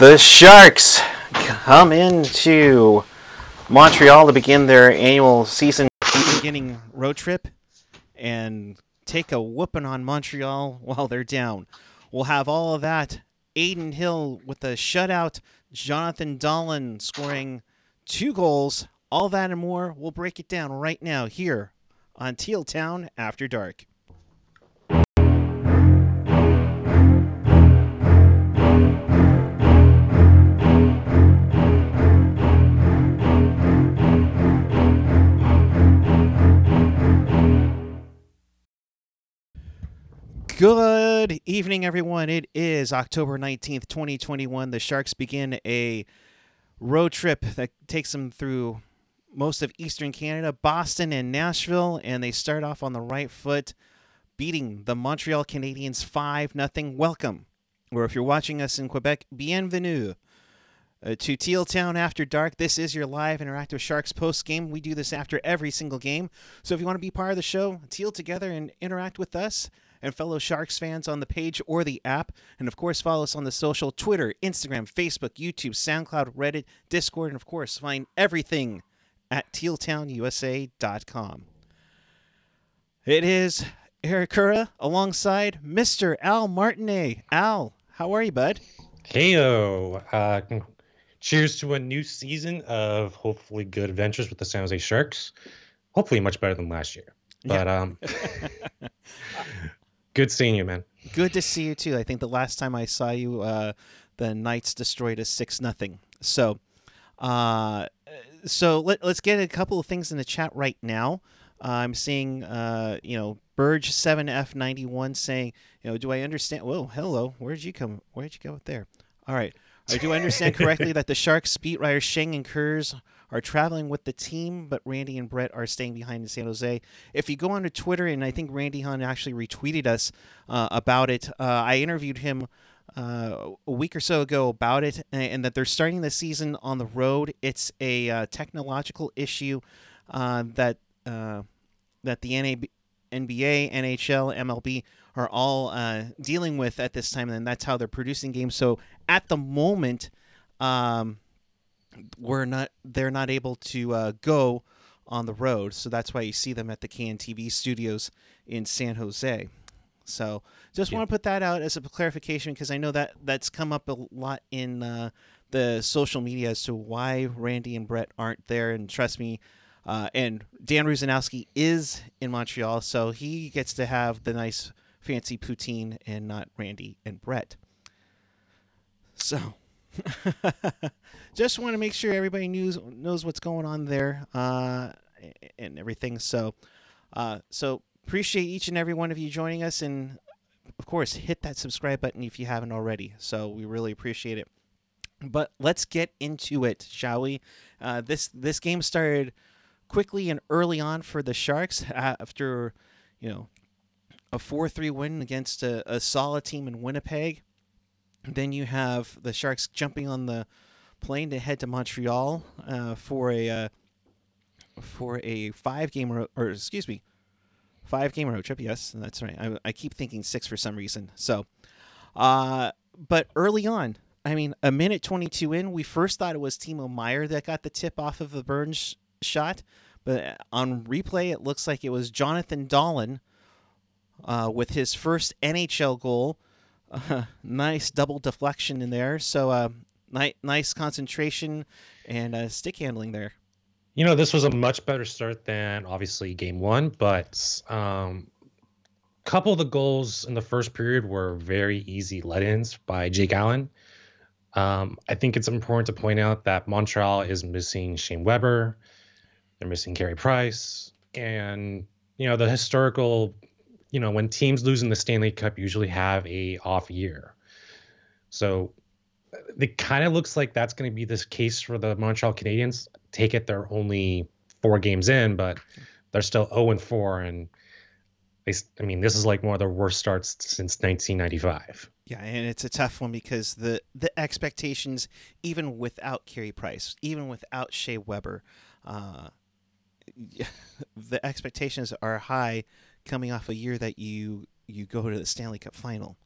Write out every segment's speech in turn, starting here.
The Sharks come into Montreal to begin their annual season beginning road trip and take a whooping on Montreal while they're down. We'll have all of that. Adin Hill with a shutout, Jonathan Dahlen scoring two goals, all that and more. We'll break it down right now here on Teal Town After Dark. Good evening, everyone. It is October 19th, 2021. The Sharks begin a road trip that takes them through most of Eastern Canada, Boston, and Nashville, and they start off on the right foot, beating the Montreal Canadiens 5 0. Welcome, or if you're watching us in Quebec, bienvenue. Uh, to Teal Town After Dark. This is your live interactive Sharks post game. We do this after every single game. So if you want to be part of the show, teal together and interact with us, and fellow Sharks fans on the page or the app. And of course, follow us on the social Twitter, Instagram, Facebook, YouTube, SoundCloud, Reddit, Discord, and of course, find everything at tealtownusa.com. It is Eric Cura alongside Mr. Al Martinet. Al, how are you, bud? Heyo. Uh, cheers to a new season of hopefully good adventures with the San Jose Sharks. Hopefully, much better than last year. But yeah. um, Good seeing you, man. Good to see you too. I think the last time I saw you, uh, the Knights destroyed us six nothing. So, uh, so let, us get a couple of things in the chat right now. Uh, I'm seeing, uh, you know, Burge seven F ninety one saying, you know, do I understand? Whoa, hello. Where did you come? Where did you go there? All right. Uh, do understand correctly that the Sharks beat writers Sheng and Kurz are traveling with the team, but Randy and Brett are staying behind in San Jose. If you go onto Twitter, and I think Randy Hahn actually retweeted us uh, about it, uh, I interviewed him. Uh, a week or so ago about it, and, that they're starting the season on the road. It's a uh, technological issue uh, that uh, that the NAB, NBA, NHL, MLB are all uh, dealing with at this time, and that's how they're producing games. So at the moment, um, we're not they're not able to uh, go on the road, so that's why you see them at the KNTV studios in San Jose. So just yeah. want to put that out as a clarification because I know that that's come up a lot in uh, the social media as to why Randy and Brett aren't there. And trust me, uh, and Dan Rusanowsky is in Montreal, so he gets to have the nice fancy poutine and not Randy and Brett. So just want to make sure everybody knows knows what's going on there uh, and everything. So, uh, so appreciate each and every one of you joining us, and of course, hit that subscribe button if you haven't already. So we really appreciate it. But let's get into it, shall we? Uh, this this game started quickly and early on for the Sharks after you know a four three win against a, a solid team in Winnipeg. Then you have the Sharks jumping on the plane to head to Montreal uh, for a uh, for a five game ro- or excuse me, five game road trip. Yes, that's right. I, I keep thinking six for some reason. So, uh, but early on, I mean, a minute twenty two in, we first thought it was Timo Meier that got the tip off of the Burns shot, but on replay, it looks like it was Jonathan Dahlen uh, with his first NHL goal uh, nice double deflection in there. So uh, ni- nice concentration and uh, stick handling there. You know, this was a much better start than obviously game one, but um, couple of the goals in the first period were very easy let-ins by Jake Allen. Um, I think it's important to point out that Montreal is missing Shea Weber, they're missing Carey Price, and you know the historical you know when teams losing the Stanley Cup usually have a off year. So it kind of looks like that's going to be this case for the Montreal Canadiens. Take it, they're only four games in, but they're still 0 and 4, and they, I mean, this is like one of their worst starts since 1995. Yeah, and it's a tough one because the the expectations, even without Carey Price, even without Shea Weber, uh, the expectations are high coming off a year that you you go to the Stanley Cup final.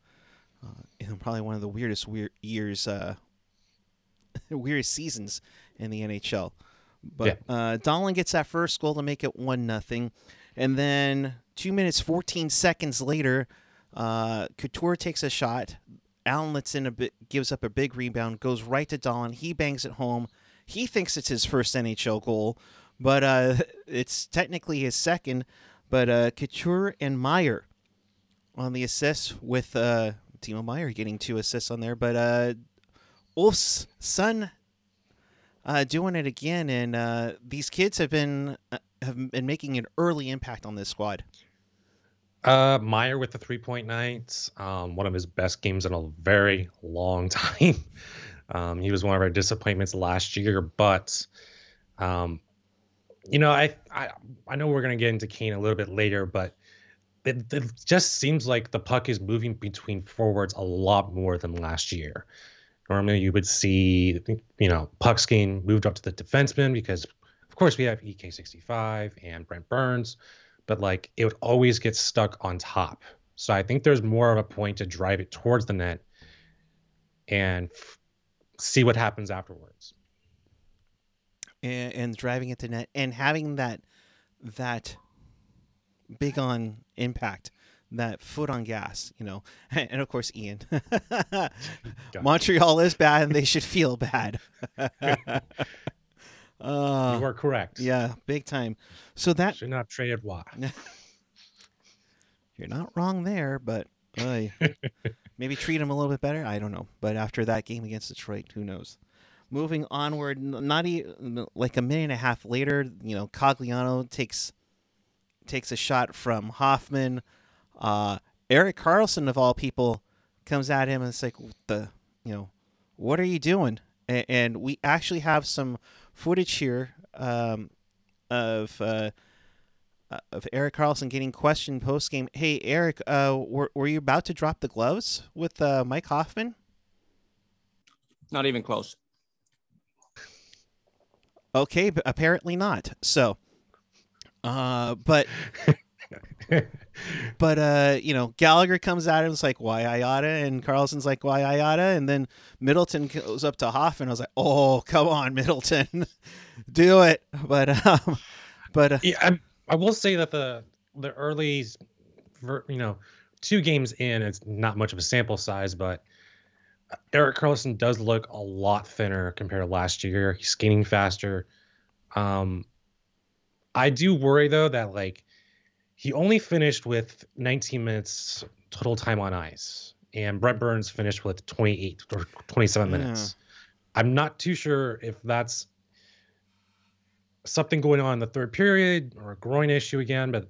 Uh, and probably one of the weirdest weird years uh, weirdest seasons in the NHL. But yeah. uh, Dahlen gets that first goal to make it one nothing, and then two minutes fourteen seconds later, uh, Couture takes a shot. Allen lets in a bit, gives up a big rebound, goes right to Dahlen. He bangs it home. He thinks it's his first NHL goal, but uh, it's technically his second. But uh, Couture and Meier on the assists with uh, Timo Meier getting two assists on there. But uh, Ulf's son uh, doing it again, and uh, these kids have been uh, have been making an early impact on this squad. Uh, Meier with the three point nights, um, one of his best games in a very long time. um, he was one of our disappointments last year, but um, you know, I, I I know we're gonna get into Kane a little bit later, but it, it just seems like the puck is moving between forwards a lot more than last year. Normally, you would see, you know, pucks getting moved up to the defenseman because, of course, we have EK65 and Brent Burns, but like it would always get stuck on top. So I think there's more of a point to drive it towards the net and f- see what happens afterwards. And, and driving it to net and having that that big on impact that foot on gas, you know. And of course, Ian. Montreal is bad and they should feel bad. uh, you are correct. Yeah, big time. So that should not traded why. You're not wrong there, but uh, maybe treat him a little bit better. I don't know. But after that game against Detroit, who knows? Moving onward, not even like a minute and a half later, you know, Cogliano takes takes a shot from Hoffman uh, Erik Karlsson, of all people, comes at him and it's like, the, you know, what are you doing? And, and we actually have some footage here um, of uh, uh of Erik Karlsson getting questioned post game. Hey, Eric, uh, were, were you about to drop the gloves with uh, Mike Hoffman? Not even close. Okay, but apparently not. So, uh, but but uh, you know, Gallagher comes at him, it's like why Ayata, and Karlsson's like why Ayata, and then Middleton goes up to Hoffman. I was like, oh, come on, Middleton, do it. But um, but uh, yeah, I, I will say that the the early, you know, two games in, it's not much of a sample size, but Erik Karlsson does look a lot thinner compared to last year. He's skating faster. Um, I do worry though that like he only finished with 19 minutes total time on ice, and Brent Burns finished with 28 or 27 minutes. Yeah. I'm not too sure if that's something going on in the third period or a groin issue again, but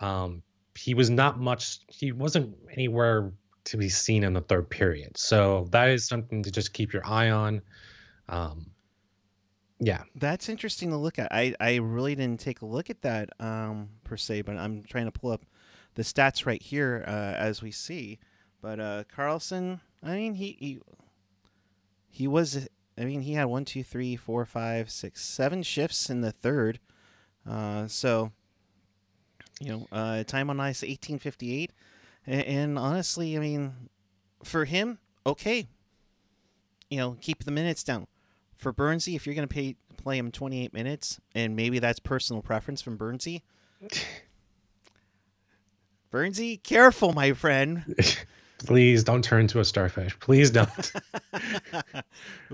um, he was not much. He wasn't anywhere to be seen in the third period. So that is something to just keep your eye on. Um, yeah, that's interesting to look at. I I really didn't take a look at that um, per se, but I'm trying to pull up the stats right here uh, as we see. But uh, Karlsson, I mean, he, he he was. I mean, he had one, two, three, four, five, six, seven shifts in the third. Uh, so, you know, uh, time on ice, eighteen fifty eight, and, and honestly, I mean, for him, okay. You know, keep the minutes down for Burnsy, if you're going to pay play him 28 minutes, and maybe that's personal preference from Burnsy. Burnsy, careful, my friend. Please don't turn into a starfish. Please don't.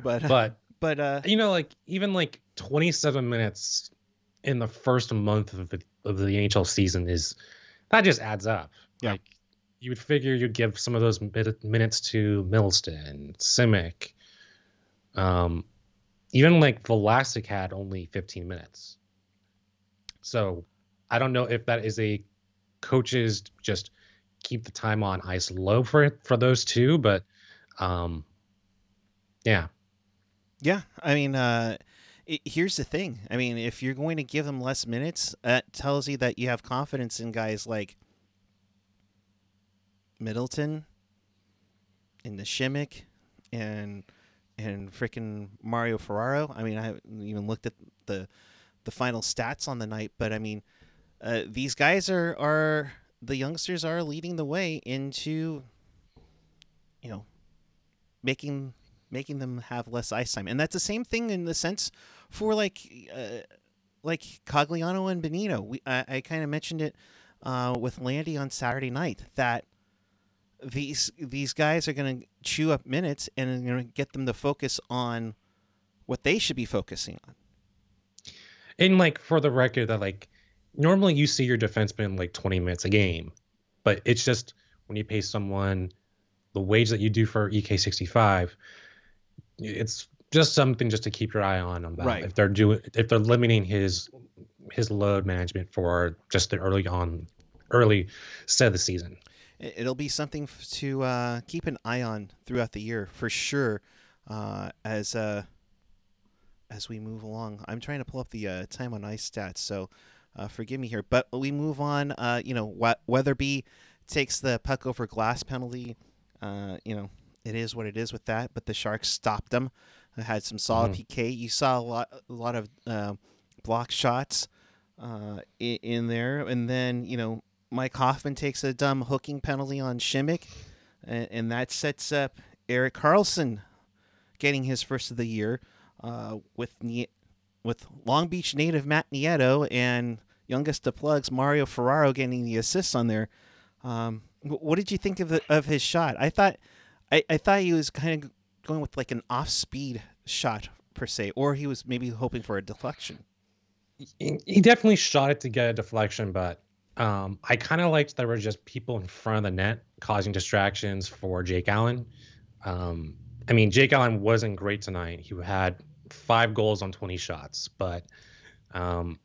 but but but uh, you know, like even like 27 minutes in the first month of the, of the NHL season is that just adds up. Yeah. Like you would figure you'd give some of those minutes to Middleton, Simek, um, even like Vlasic had only 15 minutes. So I don't know if that is a coaches just keep the time on ice low for for those two, but um, yeah, yeah. I mean, uh, it, here's the thing. I mean, if you're going to give them less minutes, that tells you that you have confidence in guys like Middleton, in the Simek, and and freaking Mario Ferraro. I mean, I haven't even looked at the the final stats on the night, but I mean, uh, these guys are are the youngsters are leading the way into you know making making them have less ice time, and that's the same thing in the sense for like uh, like Cogliano and Benito. We I, I kind of mentioned it uh, with Landy on Saturday night that these these guys are going to chew up minutes and going to get them to focus on what they should be focusing on. And like for the record, that like normally you see your defenseman like 20 minutes a game, but it's just when you pay someone the wage that you do for EK65, it's just something just to keep your eye on about Right. if they're doing if they're limiting his his load management for just the early on early set of the season. It- It'll be something to uh, keep an eye on throughout the year for sure. Uh, as uh, as we move along, I'm trying to pull up the uh, time on ice stats, so uh, forgive me here. But we move on. Uh, you know, Wa- Weatherby takes the puck over glass penalty. Uh, you know, it is what it is with that. But the Sharks stopped them. Had some solid PK. You saw a lot, a lot of uh, block shots uh, in, in there, and then you know Mike Hoffman takes a dumb hooking penalty on Simek, and, and that sets up Erik Karlsson getting his first of the year uh, with with Long Beach native Matt Nieto and youngest of plugs Mario Ferraro getting the assists on there. Um, what did you think of the, of his shot? I thought I, I thought he was kind of going with like an off speed shot per se, or he was maybe hoping for a deflection. he definitely shot it to get a deflection, but um, I kind of liked there were just people in front of the net causing distractions for Jake Allen. Um, I mean, Jake Allen wasn't great tonight. He had five goals on 20 shots, but um,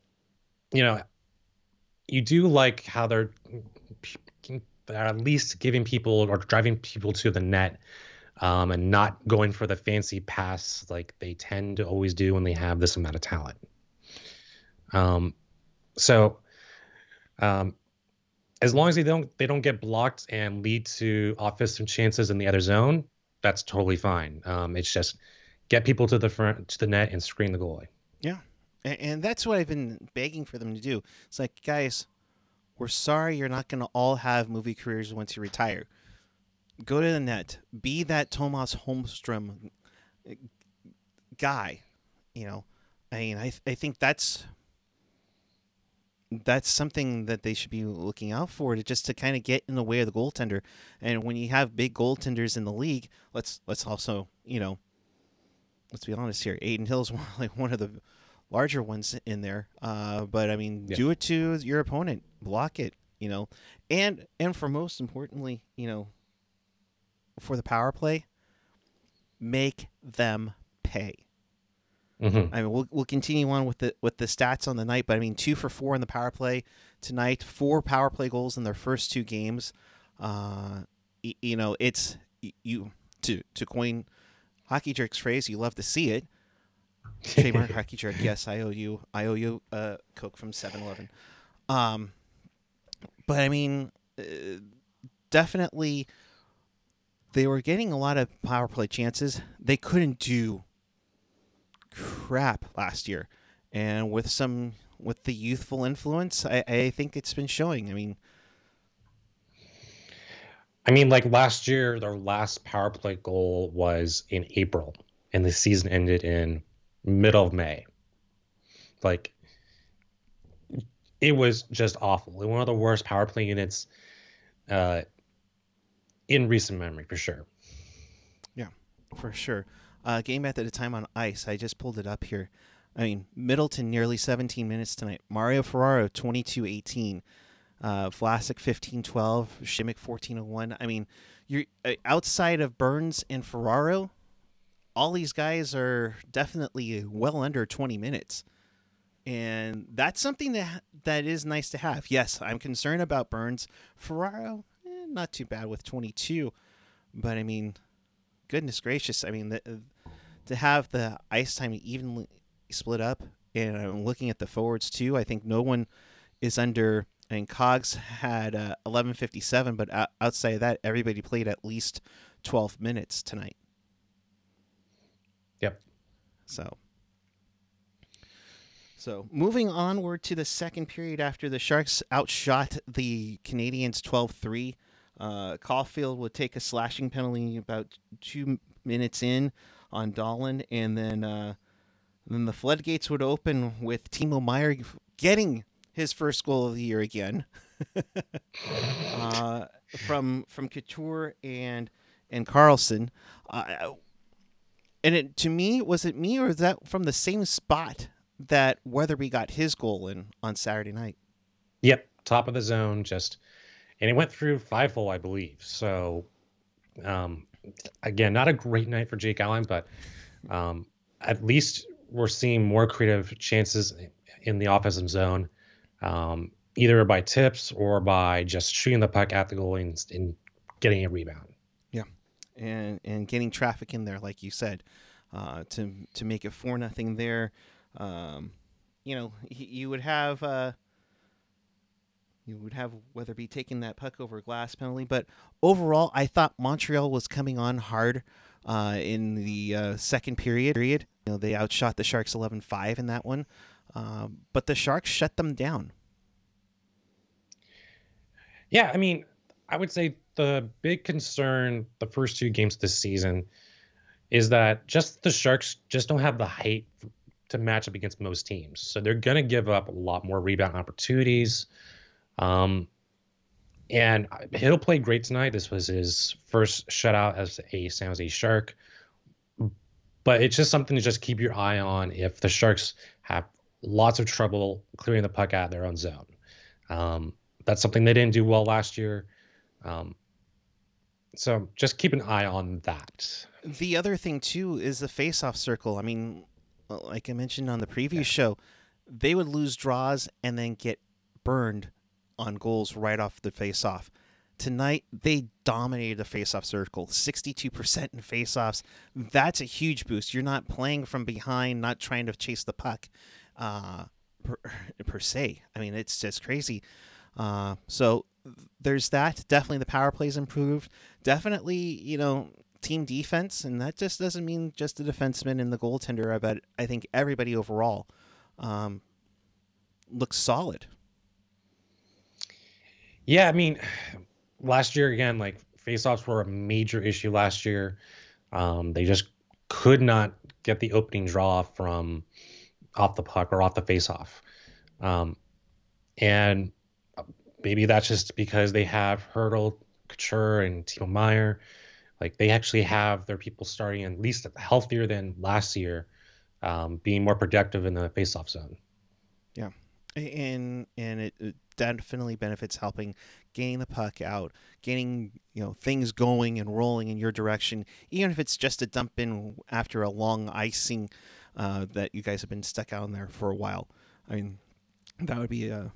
you know, you do like how they're, they're at least giving people or driving people to the net um, and not going for the fancy pass like they tend to always do when they have this amount of talent. Um, so um, as long as they don't they don't get blocked and lead to offensive chances in the other zone, that's totally fine. Um, it's just get people to the front to the net and screen the goalie. Yeah, and, and that's what I've been begging for them to do. It's like, guys, we're sorry you're not going to all have movie careers once you retire. Go to the net. Be that Tomas Holmstrom guy. You know, I mean, I, I think that's that's something that they should be looking out for to just to kind of get in the way of the goaltender. And when you have big goaltenders in the league, let's let's also you know, let's be honest here. Adin Hill's one, like one of the larger ones in there. Uh, but I mean, Yeah. do it to your opponent, block it, you know, and and for most importantly, you know, for the power play, make them pay. Mhm. I mean, we'll we'll continue on with the with the stats on the night, but I mean, two for four in the power play tonight, four power play goals in their first two games. Uh, y- you know, it's you to to coin hockey jerk's phrase, you love to see it. Trademark hockey jerk. Yes, I owe you. I owe you a Coke from 7-Eleven. Um, but I mean, uh, definitely, they were getting a lot of power play chances. They couldn't do crap last year, and with some with the youthful influence, I, I think it's been showing. I mean, I mean, like last year, their last power play goal was in April, and the season ended in middle of May. Like, it was just awful. One of the worst power play units uh, in recent memory, for sure. Yeah, for sure. Uh, game at the time on ice. I just pulled it up here. I mean, Middleton nearly 17 minutes tonight. Mario Ferraro 22-18. Uh, Vlasic 15-12. Simek 14-01. I mean, you're uh, outside of Burns and Ferraro. All these guys are definitely well under 20 minutes, and that's something that that is nice to have. Yes, I'm concerned about Burns. Ferraro, eh, not too bad with 22, but I mean, goodness gracious! I mean, the, to have the ice time evenly split up, and I'm looking at the forwards too. I think no one is under. I mean, Cogs had uh, 11:57, but outside of that, everybody played at least 12 minutes tonight. Yep. So. So moving onward to the second period after the Sharks outshot the Canadiens 12-3, uh, Caufield would take a slashing penalty about two minutes in on Dahlen, and then uh, then the floodgates would open with Timo Meier getting his first goal of the year again uh, from from Couture and and Karlsson. Uh, and it, to me, was it me or is that from the same spot that Weatherby got his goal in on Saturday night? Yep, top of the zone, just and it went through five hole, I believe. So, um, again, not a great night for Jake Allen, but um, at least we're seeing more creative chances in the offensive zone, um, either by tips or by just shooting the puck at the goal and, and getting a rebound. Yeah, and and getting traffic in there, like you said, uh, to to make it four nothing there. Um, you know, you would have. Uh, you would have Weatherby taking that puck over glass penalty. But overall, I thought Montreal was coming on hard uh, in the uh, second period. Period. You know, they outshot the Sharks 11-5 in that one, uh, but the Sharks shut them down. Yeah, I mean, I would say the big concern the first two games this season is that just the Sharks just don't have the height to match up against most teams. So they're going to give up a lot more rebound opportunities. Um, and he'll play great tonight. This was his first shutout as a San Jose Shark. But it's just something to just keep your eye on if the Sharks have lots of trouble clearing the puck out of their own zone. Um, that's something they didn't do well last year. Um, so just keep an eye on that. The other thing too is the face-off circle. I mean, like I mentioned on the previous yeah. show, they would lose draws and then get burned on goals right off the face-off. Tonight they dominated the face-off circle, 62% in face-offs. That's a huge boost. You're not playing from behind, not trying to chase the puck uh, per, per se. I mean, it's just crazy. Uh, so there's that. Definitely the power plays improved. Definitely, you know, team defense, and that just doesn't mean just the defenseman and the goaltender. But I think everybody overall um, looks solid. Yeah, I mean, last year again, like faceoffs were a major issue last year. Um, they just could not get the opening draw from off the puck or off the faceoff. Um, and maybe that's just because they have Hertl, Couture, and Timo Meier. Like they actually have their people starting at least healthier than last year, um, being more productive in the faceoff zone. Yeah, and and it, it definitely benefits helping getting the puck out, getting you know things going and rolling in your direction, even if it's just a dump in after a long icing uh, that you guys have been stuck out in there for a while. I mean, that would be a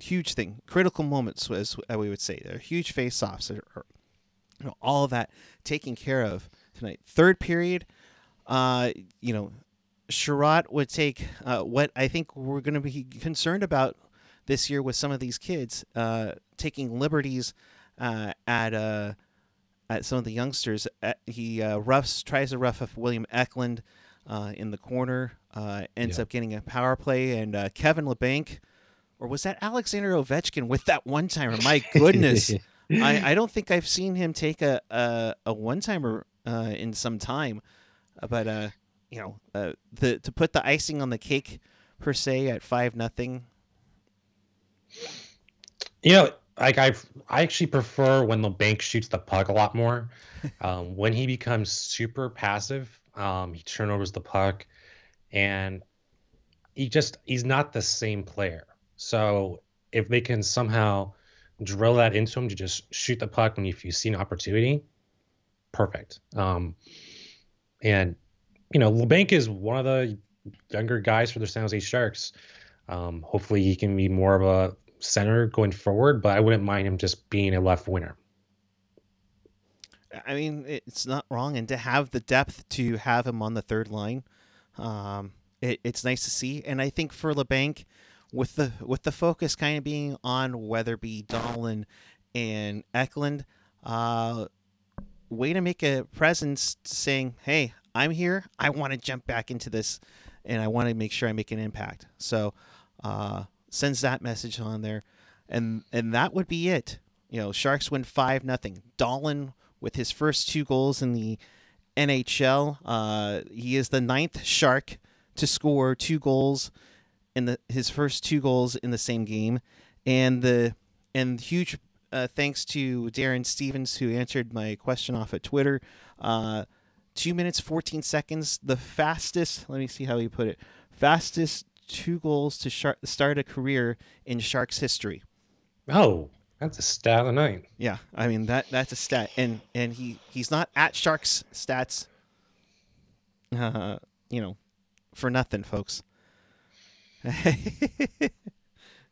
huge thing, critical moments, as we would say. They're huge face-offs, or, you know, all of that taken care of tonight. Third period, uh, you know, Chiarot would take uh, what I think we're going to be concerned about this year with some of these kids uh, taking liberties uh, at uh, at some of the youngsters. Uh, he uh, roughs tries to rough up William Eklund uh, in the corner, ends yeah. up getting a power play, and Kevin Labanc, or was that Alexander Ovechkin with that one timer? My goodness, I, I don't think I've seen him take a a, a one timer in some time, but you know the to put the icing on the cake per se at five nothing you know, like I I actually prefer when Labanc shoots the puck a lot more. Um, when he becomes super passive, um, he turnovers the puck, and he just he's not the same player. So if they can somehow drill that into him to just shoot the puck when if you see an opportunity, perfect. Um, and you know, Labanc is one of the younger guys for the San Jose Sharks. Um, hopefully, he can be more of a center going forward, but I wouldn't mind him just being a left winger. I mean, it's not wrong, and to have the depth to have him on the third line, um, it, it's nice to see. And I think for Labanc, with the with the focus kind of being on Weatherby, Dahlen, and Eklund, uh, way to make a presence saying, "Hey, I'm here. I want to jump back into this, and I want to make sure I make an impact." So, uh, sends that message on there, and and that would be it. You know, Sharks win five nothing. Dahlen with his first two goals in the NHL. Uh, he is the ninth Shark to score two goals in the his first two goals in the same game, and the and huge uh, thanks to Darren Stevens who answered my question off at Twitter. Uh, two minutes fourteen seconds, the fastest. Let me see how he put it. Fastest two goals to shark, start a career in Sharks history. Oh, that's a stat of the night. Yeah, I mean that that's a stat, and and he he's not at Sharks stats. Uh, you know, for nothing, folks.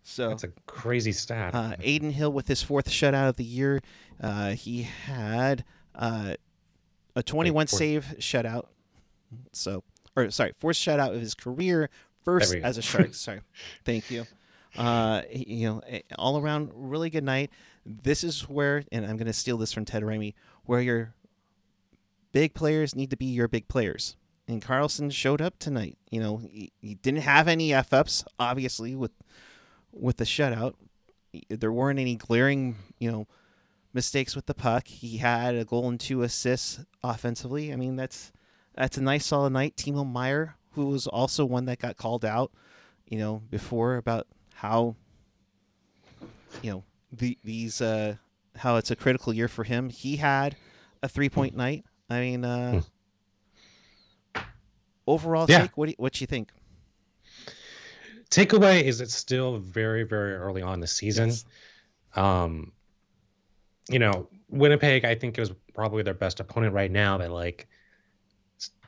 so That's a crazy stat. uh, Adin Hill with his fourth shutout of the year. Uh, he had uh, a 21 fourth. save shutout. So, or sorry, fourth shutout of his career, first There we go. as a Shark. sorry, thank you. Uh, you know, eh, all around really good night. This is where, and I'm going to steal this from Ted Raimi, where your big players need to be your big players. And Karlsson showed up tonight. You know, he, he didn't have any f ups, obviously, with with the shutout. There weren't any glaring, you know, mistakes with the puck. He had a goal and two assists offensively. I mean, that's that's a nice solid night. Timo Meier, who was also one that got called out, you know, before about how, you know, the these uh how it's a critical year for him. He had a three point night. I mean, uh overall Yeah. take what do you, what you think? Takeaway is it's still very, very early on the season. Yes. Um, you know, Winnipeg, I think is probably their best opponent right now. That like,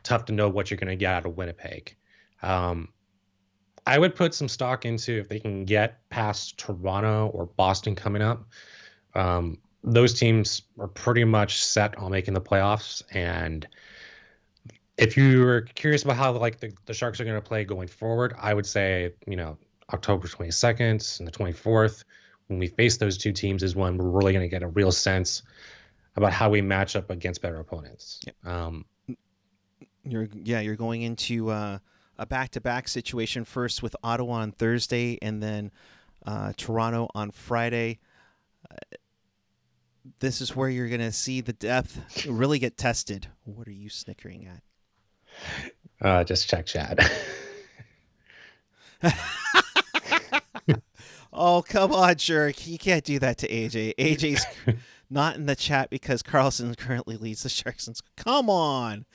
tough to know what you're going to get out of Winnipeg. Um, I would put some stock into if they can get past Toronto or Boston coming up. Um, those teams are pretty much set on making the playoffs, and if you were curious about how like the, the Sharks are going to play going forward, I would say you know October 22nd and the 24th when we face those two teams is when we're really going to get a real sense about how we match up against better opponents. Um, You're yeah, you're going into uh, a back-to-back situation first with Ottawa on Thursday, and then uh, Toronto on Friday. Uh, this is where you're going to see the depth really get tested. What are you snickering at? uh, just check Chad. Oh come on, jerk! You can't do that to AJ. AJ's not in the chat because Karlsson currently leads the Sharks. and- Come on!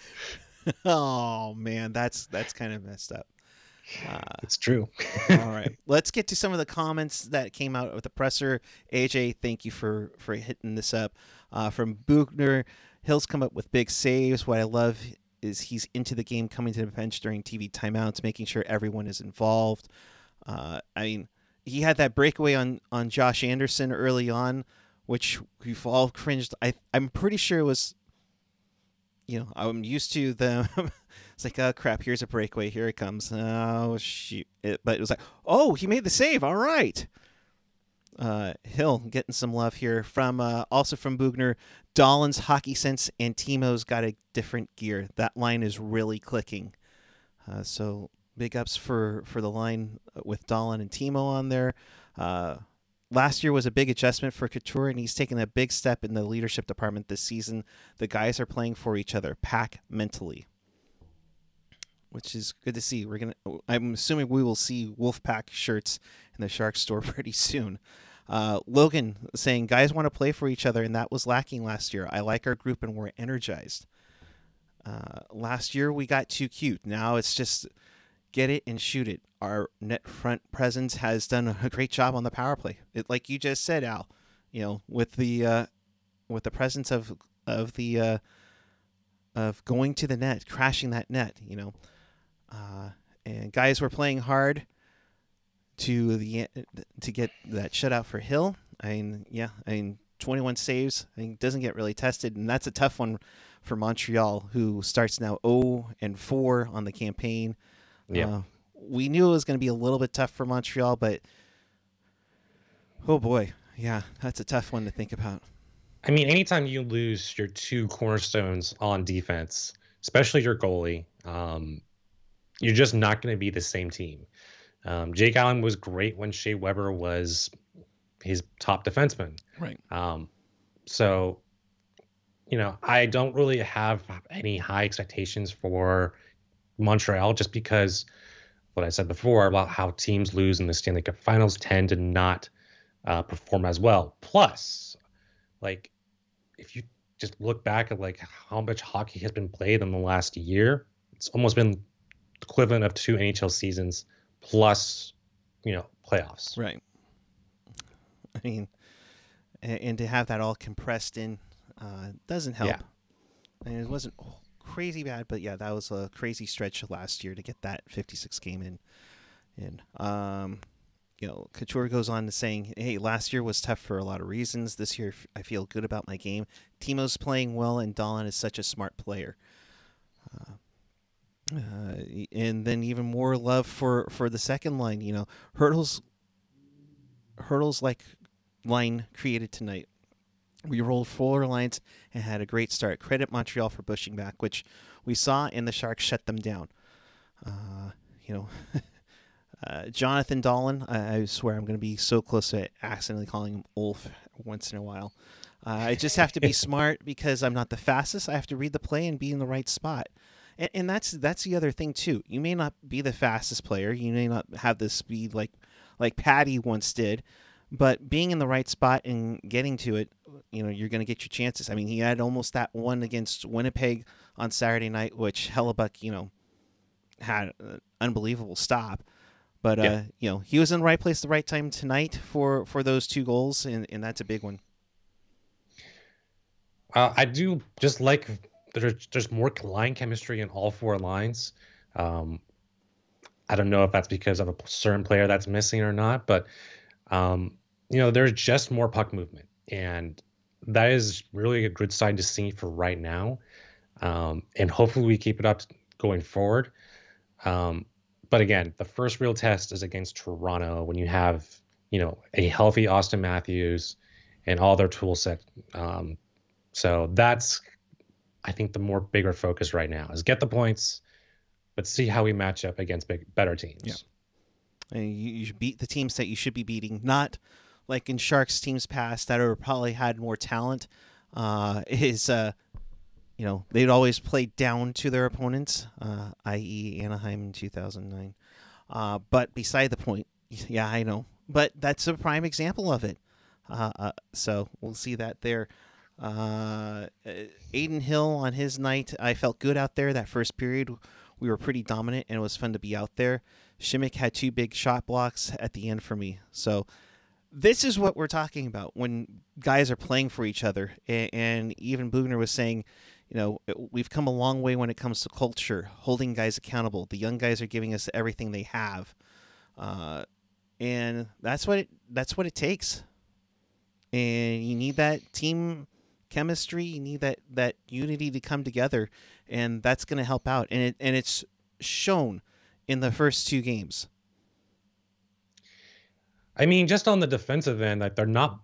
Oh man, that's that's kind of messed up. Uh, it's true. All right, let's get to some of the comments that came out with the presser. AJ, thank you for for hitting this up. Uh, from Boughner, Hill's come up with big saves. What I love is he's into the game, coming to the bench during TV timeouts, making sure everyone is involved. Uh, I mean, he had that breakaway on on Josh Anderson early on, which we've all cringed. I I'm pretty sure it was. You know, I'm used to the. it's like, oh crap! Here's a breakaway. Here it comes. Oh shoot! It, but it was like, oh, he made the save. All right. Uh, Hill getting some love here from uh, also from Boughner. Dahlen's hockey sense and Timo's got a different gear. That line is really clicking. Uh, so big ups for for the line with Dolan and Timo on there. Last year was a big adjustment for Couture, and he's taken a big step in the leadership department this season. The guys are playing for each other, pack mentally, which is good to see. We're gonna. I'm assuming we will see Wolfpack shirts in the Sharks store pretty soon. Uh, Logan saying, "Guys want to play for each other, and that was lacking last year. I like our group, and we're energized. Uh, last year we got too cute. Now it's just get it and shoot it. Our net front presence has done a great job on the power play. It, like you just said, Al. You know, with the uh, with the presence of of the uh, of going to the net, crashing that net. You know, uh, and guys were playing hard to the to get that shutout for Hill. I mean, yeah, I mean, 21 saves. I think doesn't get really tested, and that's a tough one for Montreal, who starts now 0 and 4 on the campaign. Yeah. Uh, we knew it was going to be a little bit tough for Montreal, but oh boy, yeah, that's a tough one to think about. I mean, anytime you lose your two cornerstones on defense, especially your goalie, um, you're just not going to be the same team. Um, Jake Allen was great when Shea Weber was his top defenseman. Right. Um, so you know, I don't really have any high expectations for Montreal just because what I said before about how teams lose in the Stanley Cup Finals tend to not uh, perform as well. Plus, like if you just look back at like how much hockey has been played in the last year, it's almost been equivalent of two NHL seasons plus, you know, playoffs. Right. I mean, and, and to have that all compressed in uh, doesn't help. Yeah. And it wasn't crazy bad, but yeah, that was a crazy stretch last year to get that 56 game in. In um, you know, Couture goes on to saying, "Hey, last year was tough for a lot of reasons. This year, I feel good about my game. Timo's playing well, and Dahlen is such a smart player." Uh, uh, and then even more love for for the second line. You know, hurdles Hertl's like line created tonight. We rolled four lines and had a great start. Credit Montreal for pushing back, which we saw, and the Sharks shut them down. Uh, you know, uh, Jonathan Dahlen, I, I, swear I'm going to be so close to accidentally calling him Ulf once in a while. Uh, I just have to be smart because I'm not the fastest. I have to read the play and be in the right spot. And, and that's that's the other thing too. You may not be the fastest player. You may not have the speed like like Patty once did but being in the right spot and getting to it, you know, you're going to get your chances. I mean, he had almost that one against Winnipeg on Saturday night, which Hellebuyck, you know, had an unbelievable stop. But yeah. uh, you know, he was in the right place, the right time tonight for for those two goals, and and that's a big one. Uh, I do just like there's there's more line chemistry in all four lines. Um, I don't know if that's because of a certain player that's missing or not, but um, you know, there's just more puck movement, and that is really a good sign to see for right now. Um, and hopefully we keep it up going forward. Um, but again, the first real test is against Toronto when you have, you know, a healthy Auston Matthews and all their tool set. Um, so that's, I think, the more bigger focus right now is get the points, but see how we match up against big, better teams. Yeah. And you, you beat the teams that you should be beating, not like in Sharks teams past that are probably had more talent. Uh, is uh, you know they'd always play down to their opponents, uh, i.e., Anaheim in 2009. Uh, but beside the point, yeah, I know, but that's a prime example of it. Uh, uh, so we'll see that there. Uh, Adin Hill on his night, I felt good out there. That first period, we were pretty dominant, and it was fun to be out there. Simek had two big shot blocks at the end for me. So this is what we're talking about when guys are playing for each other. And, even Boughner was saying, you know, we've come a long way when it comes to culture, holding guys accountable. The young guys are giving us everything they have, uh, and that's what it, that's what it takes. And you need that team chemistry. You need that that unity to come together, and that's going to help out. And it and it's shown in the first two games. I mean, just on the defensive end, like they're not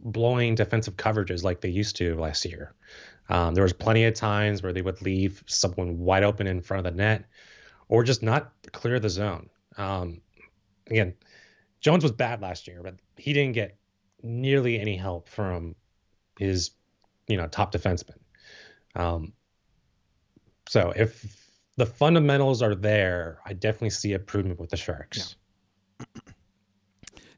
blowing defensive coverages like they used to last year. Um, there was plenty of times where they would leave someone wide open in front of the net, or just not clear the zone. Um, again, Jones was bad last year, but he didn't get nearly any help from his, you know, top defenseman. Um, so if the fundamentals are there, I definitely see improvement with the Sharks. Yeah.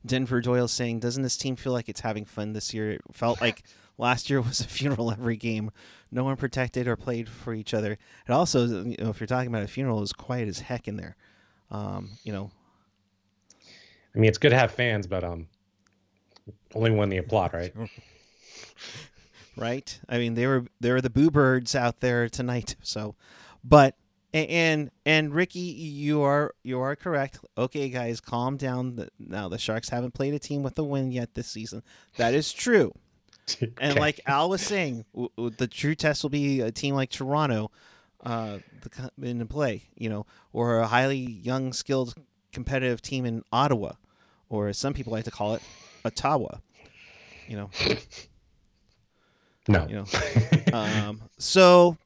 Denver Doyle saying, "Doesn't this team feel like it's having fun this year? It felt like last year was a funeral every game. No one protected or played for each other. And also, you know, if you're talking about a funeral, it was quiet as heck in there. Um, you know, I mean, it's good to have fans, but um, only when they applaud, right? right. I mean, they were they were the boo birds out there tonight. So, but and and Ricky, you are you are correct. Okay, guys, calm down. Now the Sharks haven't played a team with a win yet this season. That is true. okay. And like Al was saying, w- w- the true test will be a team like Toronto, uh, the, in play, you know, or a highly young, skilled, competitive team in Ottawa, or as some people like to call it, Ottawa. You know. No. You know. um, so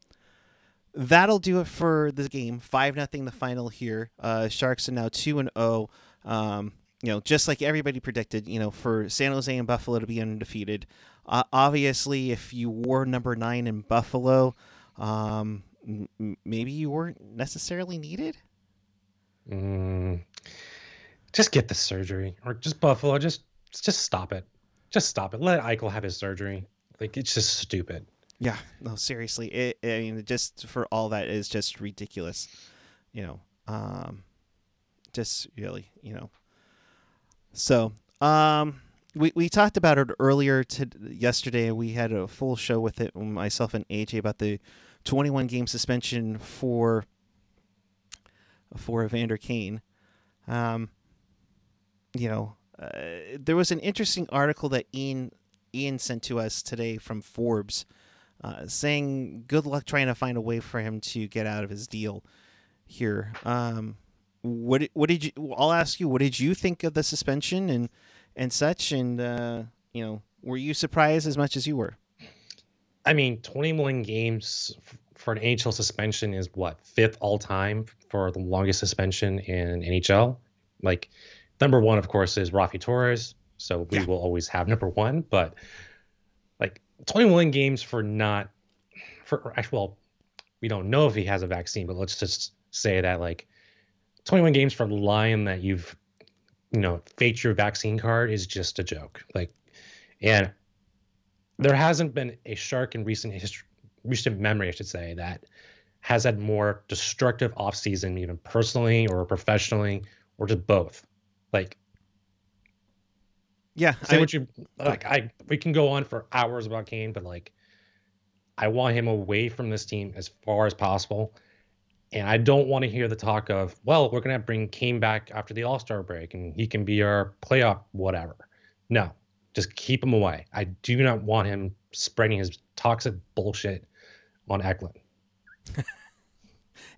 that'll do it for the game. Five nothing the final here. Uh, Sharks are now two and zero. Oh. Um, you know, just like everybody predicted. You know, for San Jose and Buffalo to be undefeated. Uh, obviously, if you wore number nine in Buffalo, um, m- maybe you weren't necessarily needed. Mm, just get the surgery, or just Buffalo. Just just stop it. Just stop it. Let Eichel have his surgery. Like it's just stupid. Yeah, no, seriously. It, I mean, just for all that is just ridiculous. You know, um, just really, you know. So, um, we we talked about it earlier to yesterday. We had a full show with it, myself and AJ, about the 21 game suspension for for Evander Kane. Um, you know, uh, there was an interesting article that Ian Ian sent to us today from Forbes, uh, saying good luck trying to find a way for him to get out of his deal here. Um, what what did you? I'll ask you. What did you think of the suspension and and such? And uh, you know, were you surprised as much as you were? I mean, 21 games for an NHL suspension is what fifth all time for the longest suspension in NHL. Like number one, of course, is Raffi Torres. So we Yeah. will always have number one. But like 21 games for not for actually, well, we don't know if he has a vaccine, but let's just say that like 21 games for lying that you've you know faked your vaccine card is just a joke. Like, and there hasn't been a shark in recent history, recent memory, I should say, that has had more destructive offseason, even personally or professionally, or just both. Like, Yeah, say I what you like. I we can go on for hours about Kane, but like, I want him away from this team as far as possible. And I don't want to hear the talk of, well, we're gonna bring Kane back after the All Star break, and he can be our playoff whatever. No, just keep him away. I do not want him spreading his toxic bullshit on Eklund.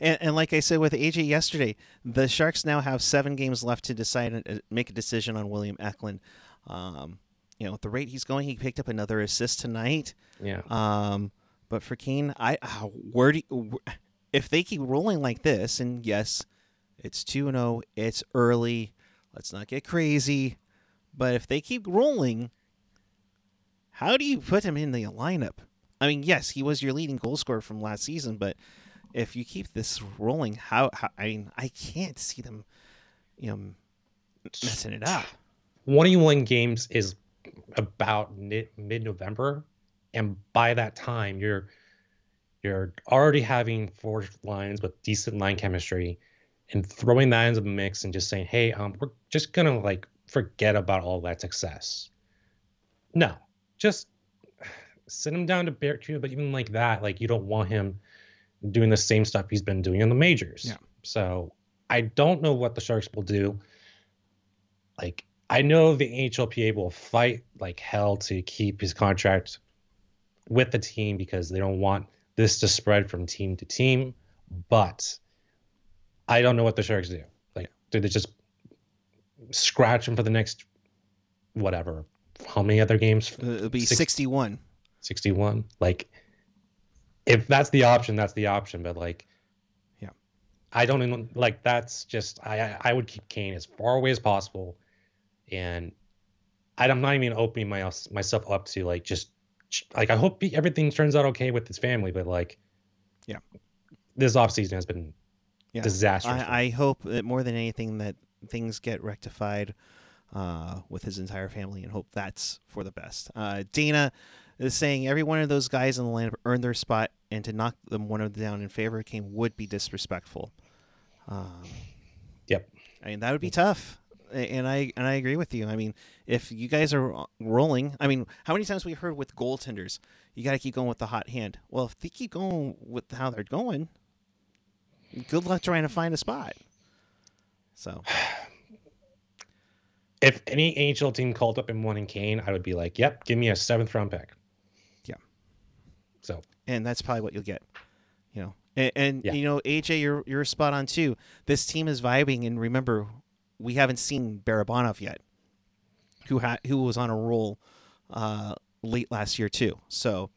And, and like I said with AJ yesterday, the Sharks now have seven games left to decide and uh, make a decision on William Eklund. Um, you know, at the rate he's going, he picked up another assist tonight. Yeah. Um, but for Kane, I uh, where do you, if they keep rolling like this, and yes, it's two and zero, it's early. Let's not get crazy. But if they keep rolling, how do you put him in the lineup? I mean, yes, he was your leading goal scorer from last season, but if you keep this rolling, how, how I mean, I can't see them, you know, messing it up. 21 games is about mid November, and by that time you're you're already having four lines with decent line chemistry, and throwing that into the mix and just saying, hey, um, we're just gonna like forget about all that success. No, just send him down to Barracuda, but even like that, like you don't want him doing the same stuff he's been doing in the majors. Yeah. So I don't know what the Sharks will do. Like I know the NHLPA will fight like hell to keep his contract with the team because they don't want this to spread from team to team. But I don't know what the Sharks do. Like, do they just scratch him for the next whatever? How many other games? Uh, It'll be Six- 61. 61 like if that's the option that's the option but like Yeah. i don't even like that's just I- i would keep kane as far away as possible and i'm not even opening my, myself up to like just like i hope everything turns out okay with his family but like Yeah. this offseason has been Yeah. disastrous I, I hope that more than anything that things get rectified uh, with his entire family and hope that's for the best. Uh, Dana is saying every one of those guys in the lineup earned their spot, and to knock them one of them down in favor of Kane would be disrespectful. Um, Yep. I mean that would be tough, and I and I agree with you. I mean, if you guys are rolling, I mean, how many times we heard with goaltenders, you got to keep going with the hot hand. Well, if they keep going with how they're going, good luck trying to find a spot. So if any NHL team called up and wanted Kane, I would be like, "Yep, give me a seventh round pick." Yeah. So and that's probably what you'll get. You know, and, and Yeah. you know, AJ, you're you're spot on too. This team is vibing, and remember, we haven't seen Barabanov yet, who had who was on a roll uh, late last year too. So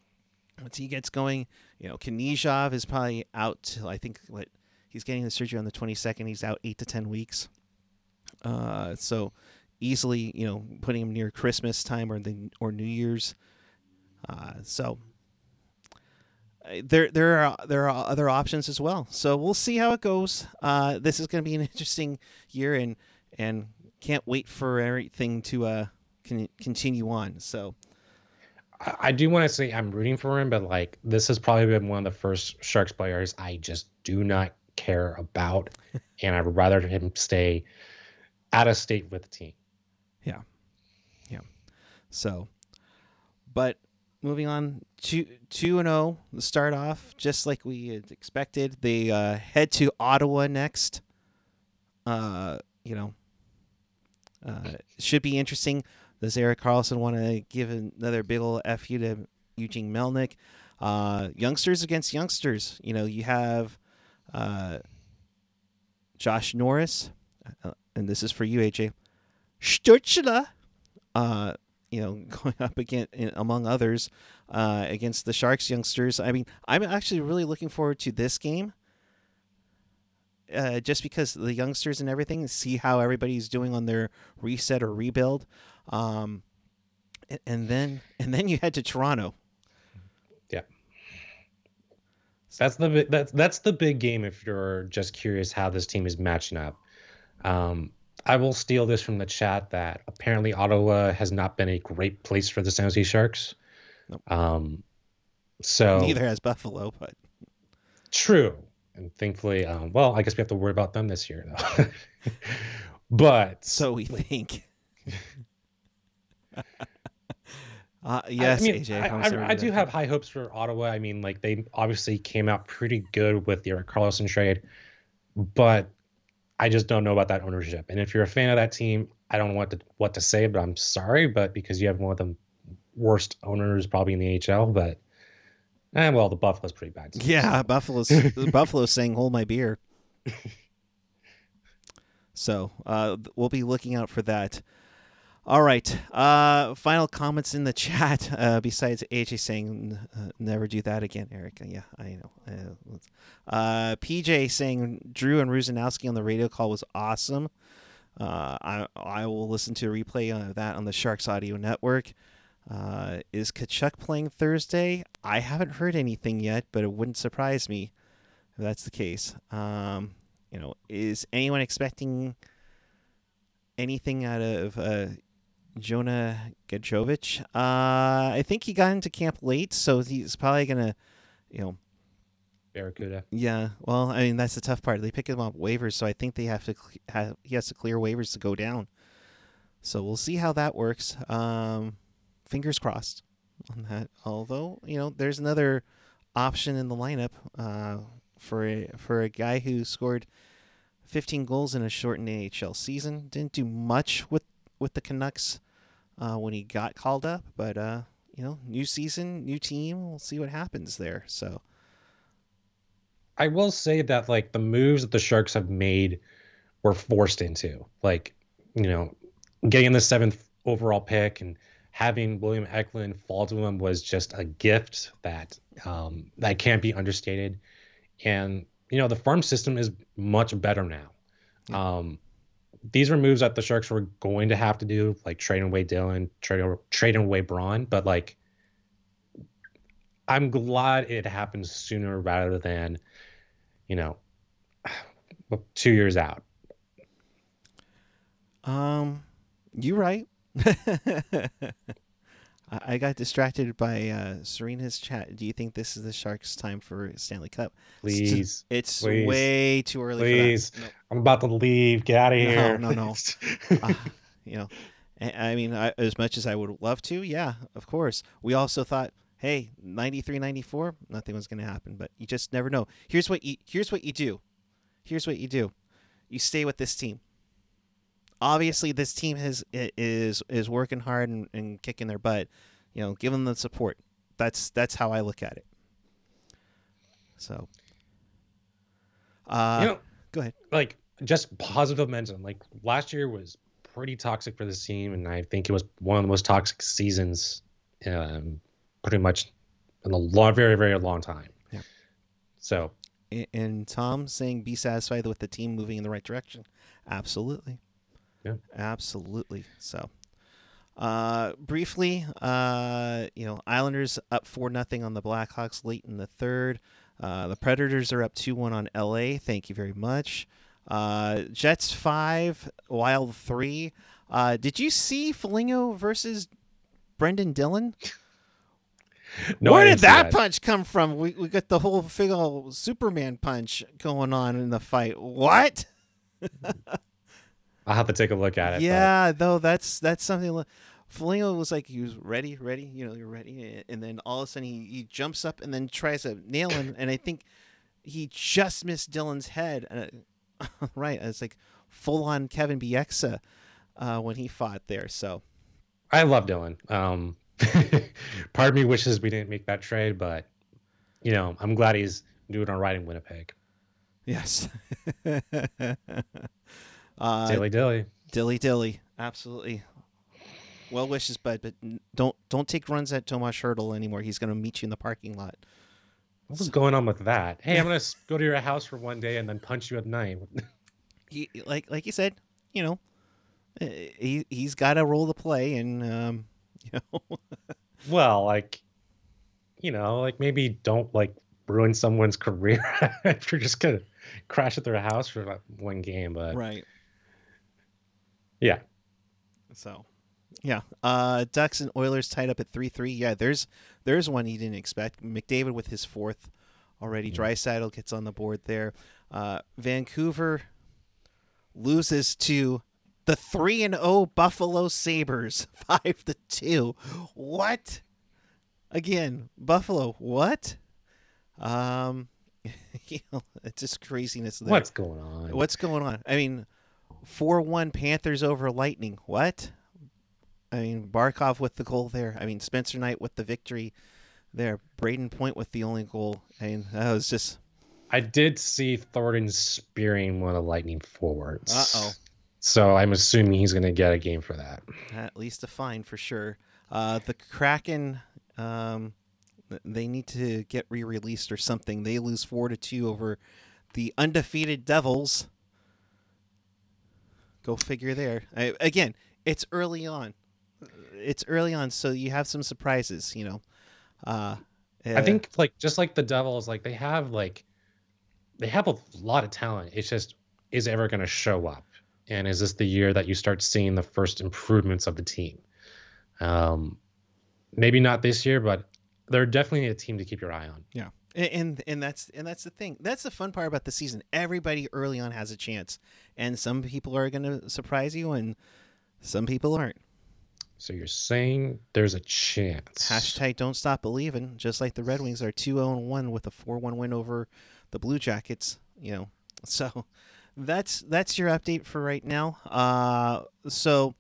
once he gets going, you know, Knyzhov is probably out. Till, I think what he's getting the surgery on the 22nd. He's out eight to ten weeks. Uh, so easily, you know, putting him near Christmas time or the or New Year's Uh, so uh, there there are there are other options as well. So we'll see how it goes. Uh, this is going to be an interesting year, and and can't wait for everything to uh con- continue on. So I, do want to say I'm rooting for him, but like this has probably been one of the first Sharks players I just do not care about, and I'd rather him stay out of state with the team. Yeah, yeah. So, but moving on two two and zero. The start off just like we had expected. They uh, head to Ottawa next. Uh, you know, uh, should be interesting. Does Erik Karlsson want to give another big ol' fu to Eugene Melnyk? Uh, youngsters against youngsters. You know, you have uh, Josh Norris, uh, and this is for you, AJ. Stützle, uh, you know, going up against among others uh, against the Sharks youngsters. I mean, I'm actually really looking forward to this game. Uh, just because the youngsters and everything, see how everybody's doing on their reset or rebuild, um, and, and then and then you head to Toronto. Yeah, that's the that's that's the big game. If you're just curious how this team is matching up, um, I will steal this from the chat that apparently Ottawa has not been a great place for the San Jose Sharks. Nope. Um, so Neither has Buffalo, but True. And thankfully, um, well, I guess we have to worry about them this year, though. but so we think. uh, yes, I, mean, AJ. I, I- I do have high hopes for Ottawa. I mean, like they obviously came out pretty good with the Erik Karlsson trade, but I just don't know about that ownership. And if you're a fan of that team, I don't know what to what to say, but I'm sorry, but because you have one of the worst owners probably in the NHL, but eh, well, the Buffalo's pretty bad. Yeah, Buffalo's Buffalo's saying "Hold my beer." So uh, we'll be looking out for that. All right. Uh, final comments in the chat. Uh, besides AJ saying, uh, "Never do that again," Eric. Yeah, I know. Uh, Uh, PJ saying Drew and Rusanowsky on the radio call was awesome. Uh, I I will listen to a replay of that on the Sharks Audio Network. Uh, is Tkachuk playing Thursday? I haven't heard anything yet, but it wouldn't surprise me if that's the case. Um, you know, is anyone expecting anything out of uh, Jonah Gadjovich? Uh, I think he got into camp late, so he's probably gonna, you know, Barracuda. yeah. Well, I mean that's the tough part. They pick him up waivers, so I think they have to have he has to clear waivers to go down. So we'll see how that works. Um, fingers crossed on that. Although you know, there's another option in the lineup uh, for a, for a guy who scored 15 goals in a shortened AHL season. Didn't do much with with the Canucks uh, when he got called up, but uh, you know, new season, new team. We'll see what happens there. So. I will say that like the moves that the Sharks have made were forced into. Like, you know, getting the seventh overall pick and having William Eklund fall to him was just a gift that um, that can't be understated. And you know, the farm system is much better now. Um, these were moves that the Sharks were going to have to do, like trading away Dillon, trading trading away Braun, but like. I'm glad it happened sooner rather than you know, two years out. Um, you right. I got distracted by uh, Serena's chat. Do you think this is the Sharks' time for Stanley Cup? Please, It's Please. way too early please. for that. I'm about to leave. Get out of No, here. no, no. Uh, you know, I I mean, I, as much as I would love to, yeah, of course. We also thought, hey, 93, 94, nothing was going to happen, but you just never know. Here's what you here's what you do. Here's what you do. You stay with this team. Obviously, this team has is is working hard and, and kicking their butt. You know, give them the support. That's that's how I look at it. So, uh, you know, go ahead. like just positive momentum. Like last year was pretty toxic for this team, and I think it was one of the most toxic seasons, um, pretty much in a long, very, very long time. Yeah. So A- and Tom saying be satisfied with the team moving in the right direction. Absolutely. Yeah. Absolutely. So, Uh, briefly, uh, you know, Islanders up four nothing on the Blackhawks late in the third. Uh, the Predators are up two one on LA. Thank you very much. Uh, Jets five, Wild three. Uh, did you see Foligno versus Brenden Dillon? No, Where did see that, punch come from? We, we got the whole figure Superman punch going on in the fight. What? I'll have to take a look at it. but- Yeah, though that's that's something. li- was like he was ready, ready. You know, you're ready, and then all of a sudden he, he jumps up and then tries to nail him, and I think he just missed Dillon's head. And right, it's like full on Kevin Bieksa uh, when he fought there. So I love Dylan. Um, part of me wishes we didn't make that trade, but you know, I'm glad he's doing all right in Winnipeg. yes, uh, Dilly dilly. dilly dilly, absolutely. Well wishes, bud, but don't don't take runs at Tomas Hertl anymore. He's going to meet you in the parking lot. What was going on with that? Hey, I'm gonna go to your house for one day and then punch you at night. he like like you said, you know, uh, he he's got a role to play, and um, you know, well, like, you know, like maybe don't like ruin someone's career if you're just gonna crash at their house for like one game. But right. Yeah, So, yeah, uh, Ducks and Oilers tied up at three three. Yeah, there's there's one he didn't expect. McDavid with his fourth already. Mhm. Draisaitl gets on the board there. Uh, Vancouver loses to the three and zero Buffalo Sabres, five to two. What? Again, Buffalo. What? Um, you know, it's just craziness there. what's going on? What's going on? I mean, four one Panthers over Lightning. What? I mean, Barkov with the goal there. I mean, Spencer Knight with the victory there. Brayden Point with the only goal. I mean, that was just I did see Thornton spearing one of the Lightning forwards. Uh-oh. So I'm assuming he's gonna get a game for that. at least a fine for sure. Uh, the Kraken, um, they need to get re-released or something. They lose four to two over the undefeated Devils. Go figure there. I, again, it's early on. It's early on, so you have some surprises. You know. Uh, I uh, think like just like the Devils, like they have like they have a lot of talent. It's just is it ever going to show up, and is this the year that you start seeing the first improvements of the team? Um, maybe not this year, but they're definitely a team to keep your eye on. Yeah. And, and and that's and that's the thing. That's the fun part about the season. Everybody early on has a chance, and some people are going to surprise you, and some people aren't. So you're saying there's a chance? Hashtag don't stop believing. Just like the Red Wings are two zero one with a four one win over the Blue Jackets. You know, so that's that's your update for right now. Uh, so.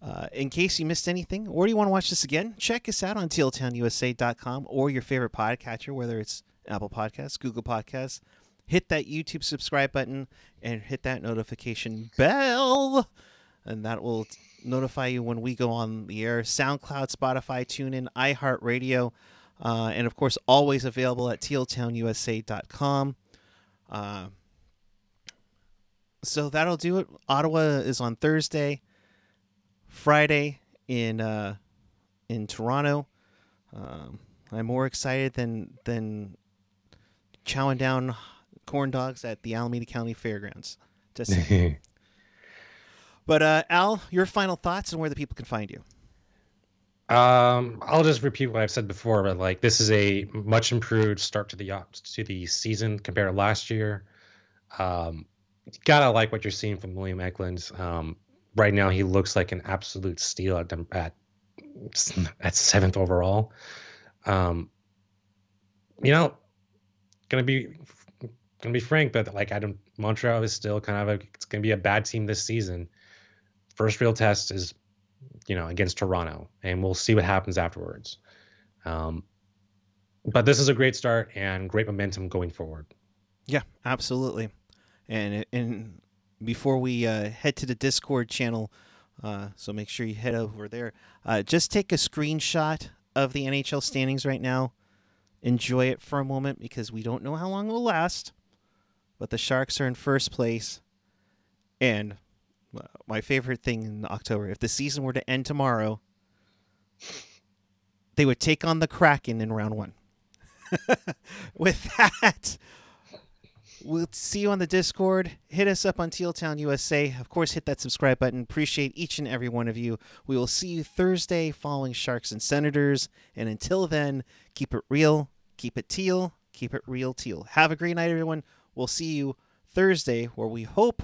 Uh, in case you missed anything, or you want to watch this again, check us out on tealtownusa.com or your favorite podcatcher, whether it's Apple Podcasts, Google Podcasts. Hit that YouTube subscribe button and hit that notification bell, and that will notify you when we go on the air. SoundCloud, Spotify, TuneIn, iHeartRadio, uh, and of course, always available at tealtownusa.com. Uh, so that'll do it. Ottawa is on Thursday. Friday in uh, in Toronto. Um, I'm more excited than than chowing down corn dogs at the Alameda County Fairgrounds. Just, but uh, Al, your final thoughts and where the people can find you. Um, I'll just repeat what I've said before, but like this is a much improved start to the to the season compared to last year. Um, gotta like what you're seeing from William Eklund. Um, right now he looks like an absolute steal at at at seventh overall. Um, you know, gonna be gonna be frank, but like I don't Montreal is still kind of a it's gonna be a bad team this season. First real test is you know, against Toronto, and we'll see what happens afterwards. Um, but this is a great start and great momentum going forward. Yeah, absolutely. And and before we uh, head to the Discord channel, uh, so make sure you head over there. Uh, just take a screenshot of the NHL standings right now. Enjoy it for a moment because we don't know how long it will last. But the Sharks are in first place, and Uh, My favorite thing in October. If the season were to end tomorrow, they would take on the Kraken in round one. With that, we'll see you on the Discord. Hit us up on Teal Town USA. Of course, hit that subscribe button. Appreciate each and every one of you. We will see you Thursday following Sharks and Senators. And until then, keep it real, keep it teal, keep it real teal. Have a great night, everyone. We'll see you Thursday, where we hope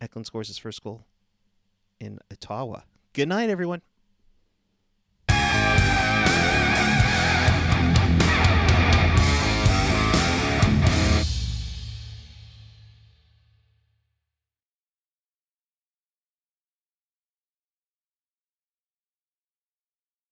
Eklund scores his first goal in Ottawa. Good night, everyone.